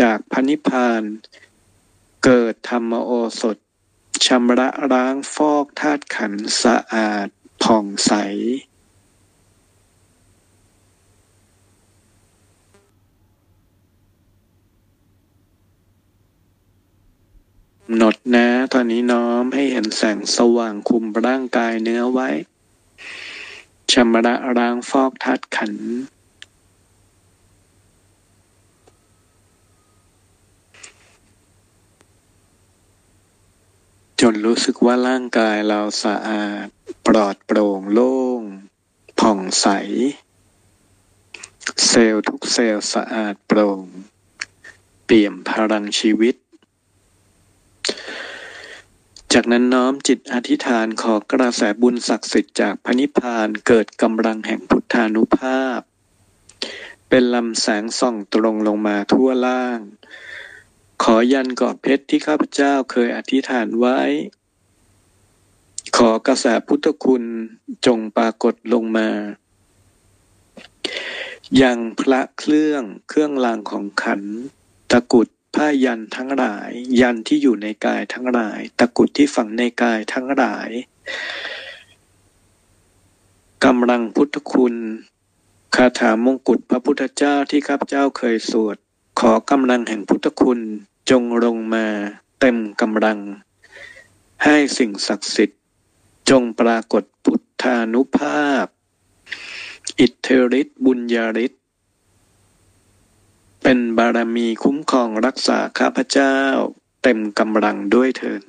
จากพระนิพพาน เกิดธรรมโอสถชำระล้างฟอกธาตุขันสะอาดผ่องใสกำหนดนะ ตอนนี้น้อมให้เห็นแสงสว่างคุมร่างกายเนื้อไว้ชำระล้างฟอกธาตุขันธ์ จนรู้สึกว่าร่างกายเราสะอาด ปลอดโปร่งโล่ง ผ่องใส เซลล์ทุกเซลล์สะอาดโปร่ง เปี่ยมพลังชีวิต จากนั้นน้อมจิตอธิษฐานขอกระแสบุญศักดิ์สิทธิ์จากพระนิพพานเกิดกำลังแห่งพุทธานุภาพ เป็นลำแสงส่องตรงลงมาทั่วล่าง ขอยันกอบเพชรที่ข้าพเจ้าเคยอธิษฐานไว้ ขอกระแสพุทธคุณจงปรากฏลงมา ยังพระเครื่องเครื่องรางของขัน ตะกุดผ้ายันทั้งหลาย ยันที่อยู่ในกายทั้งหลาย ตะกุดที่ฝังในกายทั้งหลายกำลังพุทธคุณ คาถามงกุฎพระพุทธเจ้าที่ข้าพเจ้าเคยสวด ขอกำลังแห่งพุทธคุณจงลงมาเต็มกำลัง ให้สิ่งศักดิ์สิทธิ์ จงปรากฏพุทธานุภาพ อิทธิฤทธิ์บุญญาฤทธิ์เป็นบารมีคุ้มครองรักษาข้าพเจ้า เต็มกำลังด้วยเถิด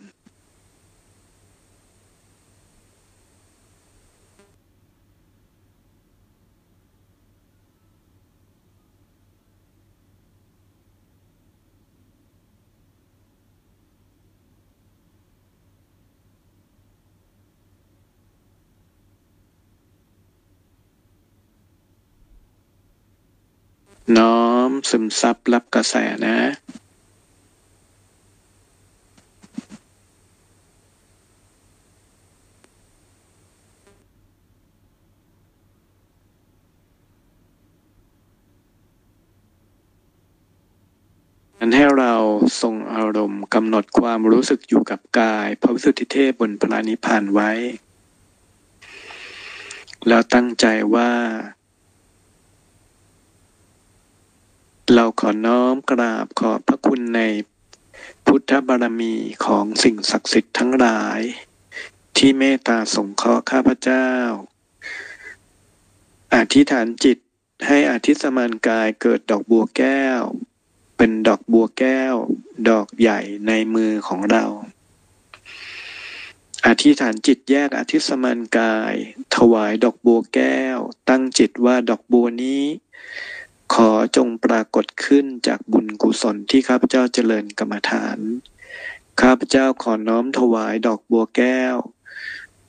น้อมซึมซับรับกระแสนะนั้นให้เราทรงอารมณ์กำหนดความรู้สึกอยู่กับกาย พระวิสุทธิเทพบนพระนิพพานไว้ แล้วตั้งใจว่า เราขอน้อมกราบขอบพระคุณในพุทธบารมีของสิ่งศักดิ์สิทธิ์ทั้งหลาย ที่เมตตาสงเคราะห์ข้าพเจ้า อธิษฐานจิตให้อธิสมานกายเกิดดอกบัวแก้ว เป็นดอกบัวแก้ว ดอกใหญ่ในมือของเรา อธิษฐานจิตแยกอธิสมานกาย ถวายดอกบัวแก้ว ตั้งจิตว่าดอกบัวนี้ ขอจงปรากฏขึ้นจากบุญกุศลที่ข้าพเจ้าเจริญกรรมฐาน ข้าพเจ้าขอน้อมถวายดอกบัวแก้ว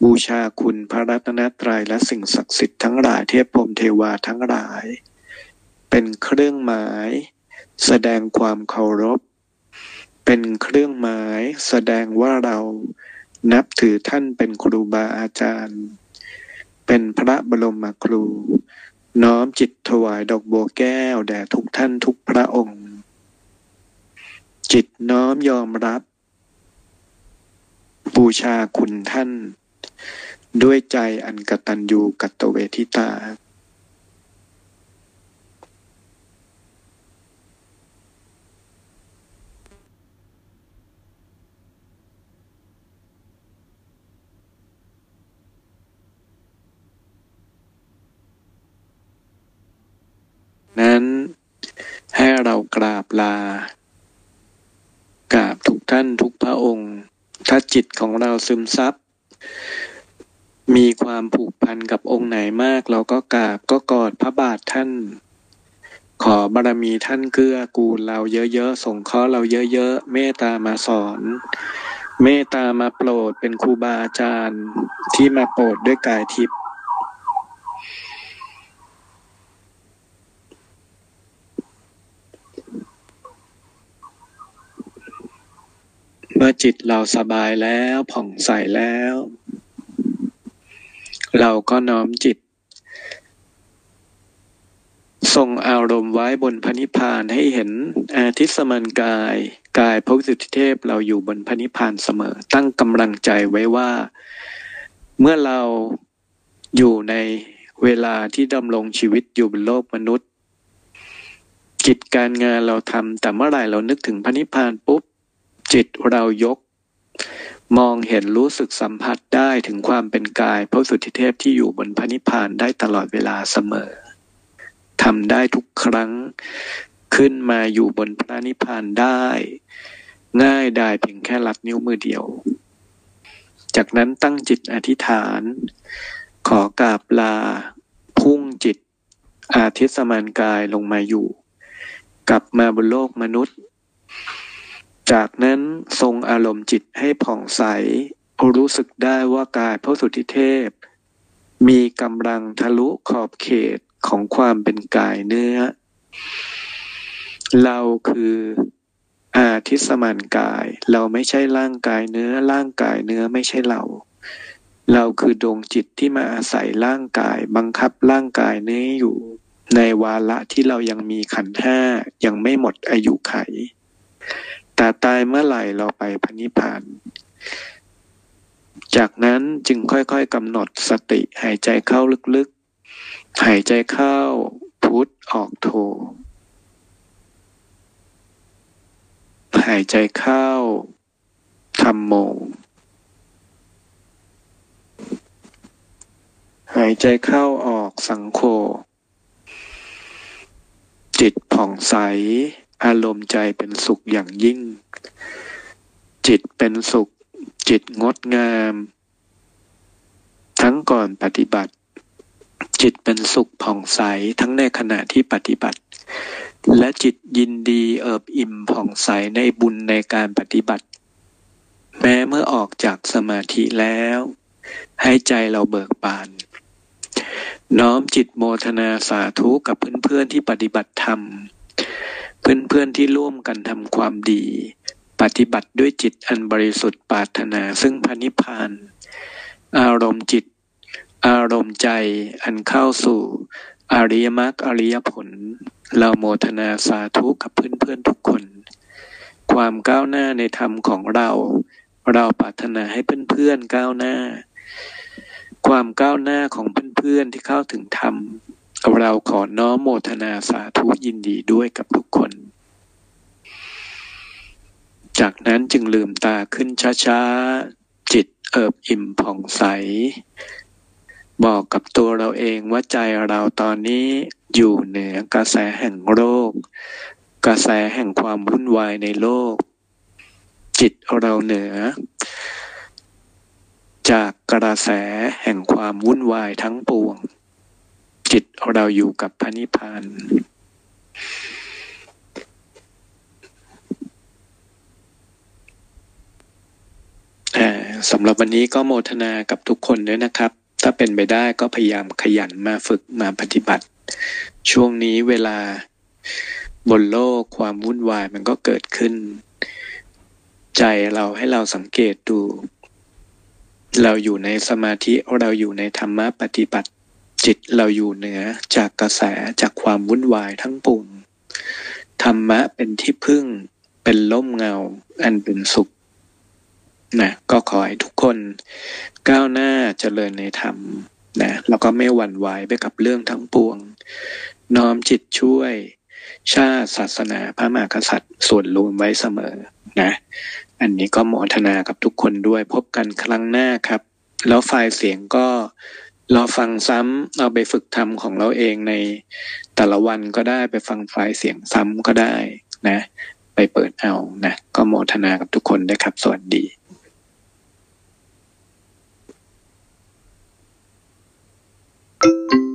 บูชาคุณพระรัตนตรัยและสิ่งศักดิ์สิทธิ์ทั้งหลายเทพพรมเทวาทั้งหลาย เป็นเครื่องหมาย แสดงความเคารพ เป็นเครื่องหมายแสดงว่าเรานับถือท่านเป็นครูบาอาจารย์ เป็นพระบรมครู น้อมจิตถวายดอกบัวแก้วแด่ทุกท่านทุกพระองค์ จิตน้อมยอมรับ บูชาคุณท่าน ด้วยใจอันกตัญญูกตเวทิตา นั้น ให้เรากราบลากราบทุกท่านทุกพระองค์ ถ้าจิตของเราซึมซับมีความผูกพันกับองค์ไหนมาก เราก็กราบก็กอดพระบาทท่าน ขอบารมีท่านเกื้อกูลเราเยอะๆส่งเคราะห์เราเยอะๆเมตตามาสอน เมตตามาโปรดเป็นครูบาอาจารย์ที่มาโปรดด้วยกายทิพย์ มื่อจิตเราสบายแล้วผ่องใสแล้ว เราก็น้อมจิตส่งอารมณ์ไว้บนพระนิพพานให้เห็นอาทิตสมันกายกายพระวิสุทธิเทพเราอยู่บนพระนิพพานเสมอ ตั้งกำลังใจไว้ว่า เมื่อเราอยู่ในเวลาที่ดำรงชีวิตอยู่บนโลกมนุษย์ กิจการงานเราทำแต่เมื่อไหร่เรานึกถึงพระนิพพานปุ๊บ จิตเรายก มองเห็นรู้สึกสัมผัสได้ถึงความเป็นกายพระสุทธิเทพที่อยู่บนพระนิพพานได้ตลอดเวลาเสมอทำได้ทุกครั้งขึ้นมาอยู่บนพระนิพพานได้ ง่ายได้เพียงแค่ลัดนิ้วมือเดียว จากนั้นตั้งจิตอธิษฐาน ขอกราบลา พุ่งจิต อาทิตสมานกายลงมาอยู่ กลับมาบนโลกมนุษย์ จากนั้นทรงอารมณ์จิตให้ผ่องใส รู้สึกได้ว่ากายพระสุทธิเทพ มีกำลังทะลุขอบเขตของความเป็นกายเนื้อ เราคืออาทิสมานกาย เราไม่ใช่ร่างกายเนื้อ ร่างกายเนื้อไม่ใช่เรา เราคือดวงจิตที่มาอาศัยร่างกายบังคับร่างกายนี้อยู่ ในวาระที่เรายังมีขันธ์ห้ายังไม่หมดอายุไข แต่ตายเมื่อไหร่เราไปพระนิพพาน จากนั้นจึงค่อยๆกำหนดสติหายใจเข้าลึกๆ หายใจเข้าพุทออกโท หายใจเข้าธรรมโม หายใจเข้าออกสังโฆจิตผ่องใส อารมณ์ใจเป็นสุขอย่างยิ่ง จิตเป็นสุข จิตงดงาม ทั้งก่อนปฏิบัติ จิตเป็นสุขผ่องใสทั้งในขณะที่ปฏิบัติ และจิตยินดีเอิบอิ่มผ่องใสในบุญในการปฏิบัติ แม้เมื่อออกจากสมาธิแล้ว ให้ใจเราเบิกบานน้อมจิตโมทนาสาธุกับเพื่อนๆที่ปฏิบัติธรรม เพื่อนๆที่ร่วมกันทำความดี ปฏิบัติด้วยจิตอันบริสุทธิ์ปรารถนาซึ่งพระนิพพาน อารมณ์จิต อารมณ์ใจอันเข้าสู่อริยมรรคอริยผล เราโมทนาสาธุกับเพื่อนๆทุกคน ความก้าวหน้าในธรรมของเรา เราปรารถนาให้เพื่อนๆก้าวหน้า ความก้าวหน้าของเพื่อนๆที่เข้าถึงธรรม เราขอน้อมโมทนาสาธุยินดีด้วยกับทุกคน จากนั้นจึงลืมตาขึ้นช้าๆ จิตเอิบอิ่มผ่องใส บอกกับตัวเราเองว่าใจเราตอนนี้อยู่เหนือกระแสแห่งโลกกระแสแห่งความวุ่นวายในโลก จิตเราเหนือ จากกระแสแห่งความวุ่นวายทั้งปวง จิตเราอยู่กับพระนิพพานสำหรับวันนี้ก็โมทนากับทุกคนด้วยนะครับ ถ้าเป็นไปได้ก็พยายามขยันมาฝึกมาปฏิบัติ ช่วงนี้เวลาบนโลกความวุ่นวายมันก็เกิดขึ้น ใจเราให้เราสังเกตดู เราอยู่ในสมาธิเราอยู่ในธรรมะปฏิบัติ จิตเราอยู่เหนือจากกระแสจากความวุ่นวายทั้งปวงธรรมะเป็นที่พึ่งเป็นล่มเงาอันเป็นสุขนะก็ขอให้ทุกคนก้าวหน้าเจริญในธรรมนะแล้วก็ไม่หวั่นไหวไปกับเรื่องทั้งปวง น้อมจิตช่วย ชาติศาสนาพระมหากษัตริย์ส่วนรวมไว้เสมอนะอันนี้ก็โมทนากับทุกคนด้วยพบกันครั้งหน้าครับ แล้วไฟล์เสียงก็ เราฟังซ้ำเอาไปฝึกทำของเราเองในแต่ละวันก็ได้ไปฟังไฟล์เสียงซ้ำก็ได้นะ ไปเปิดเอานะก็โมทนากับทุกคนด้ครับ สวัสดีうん。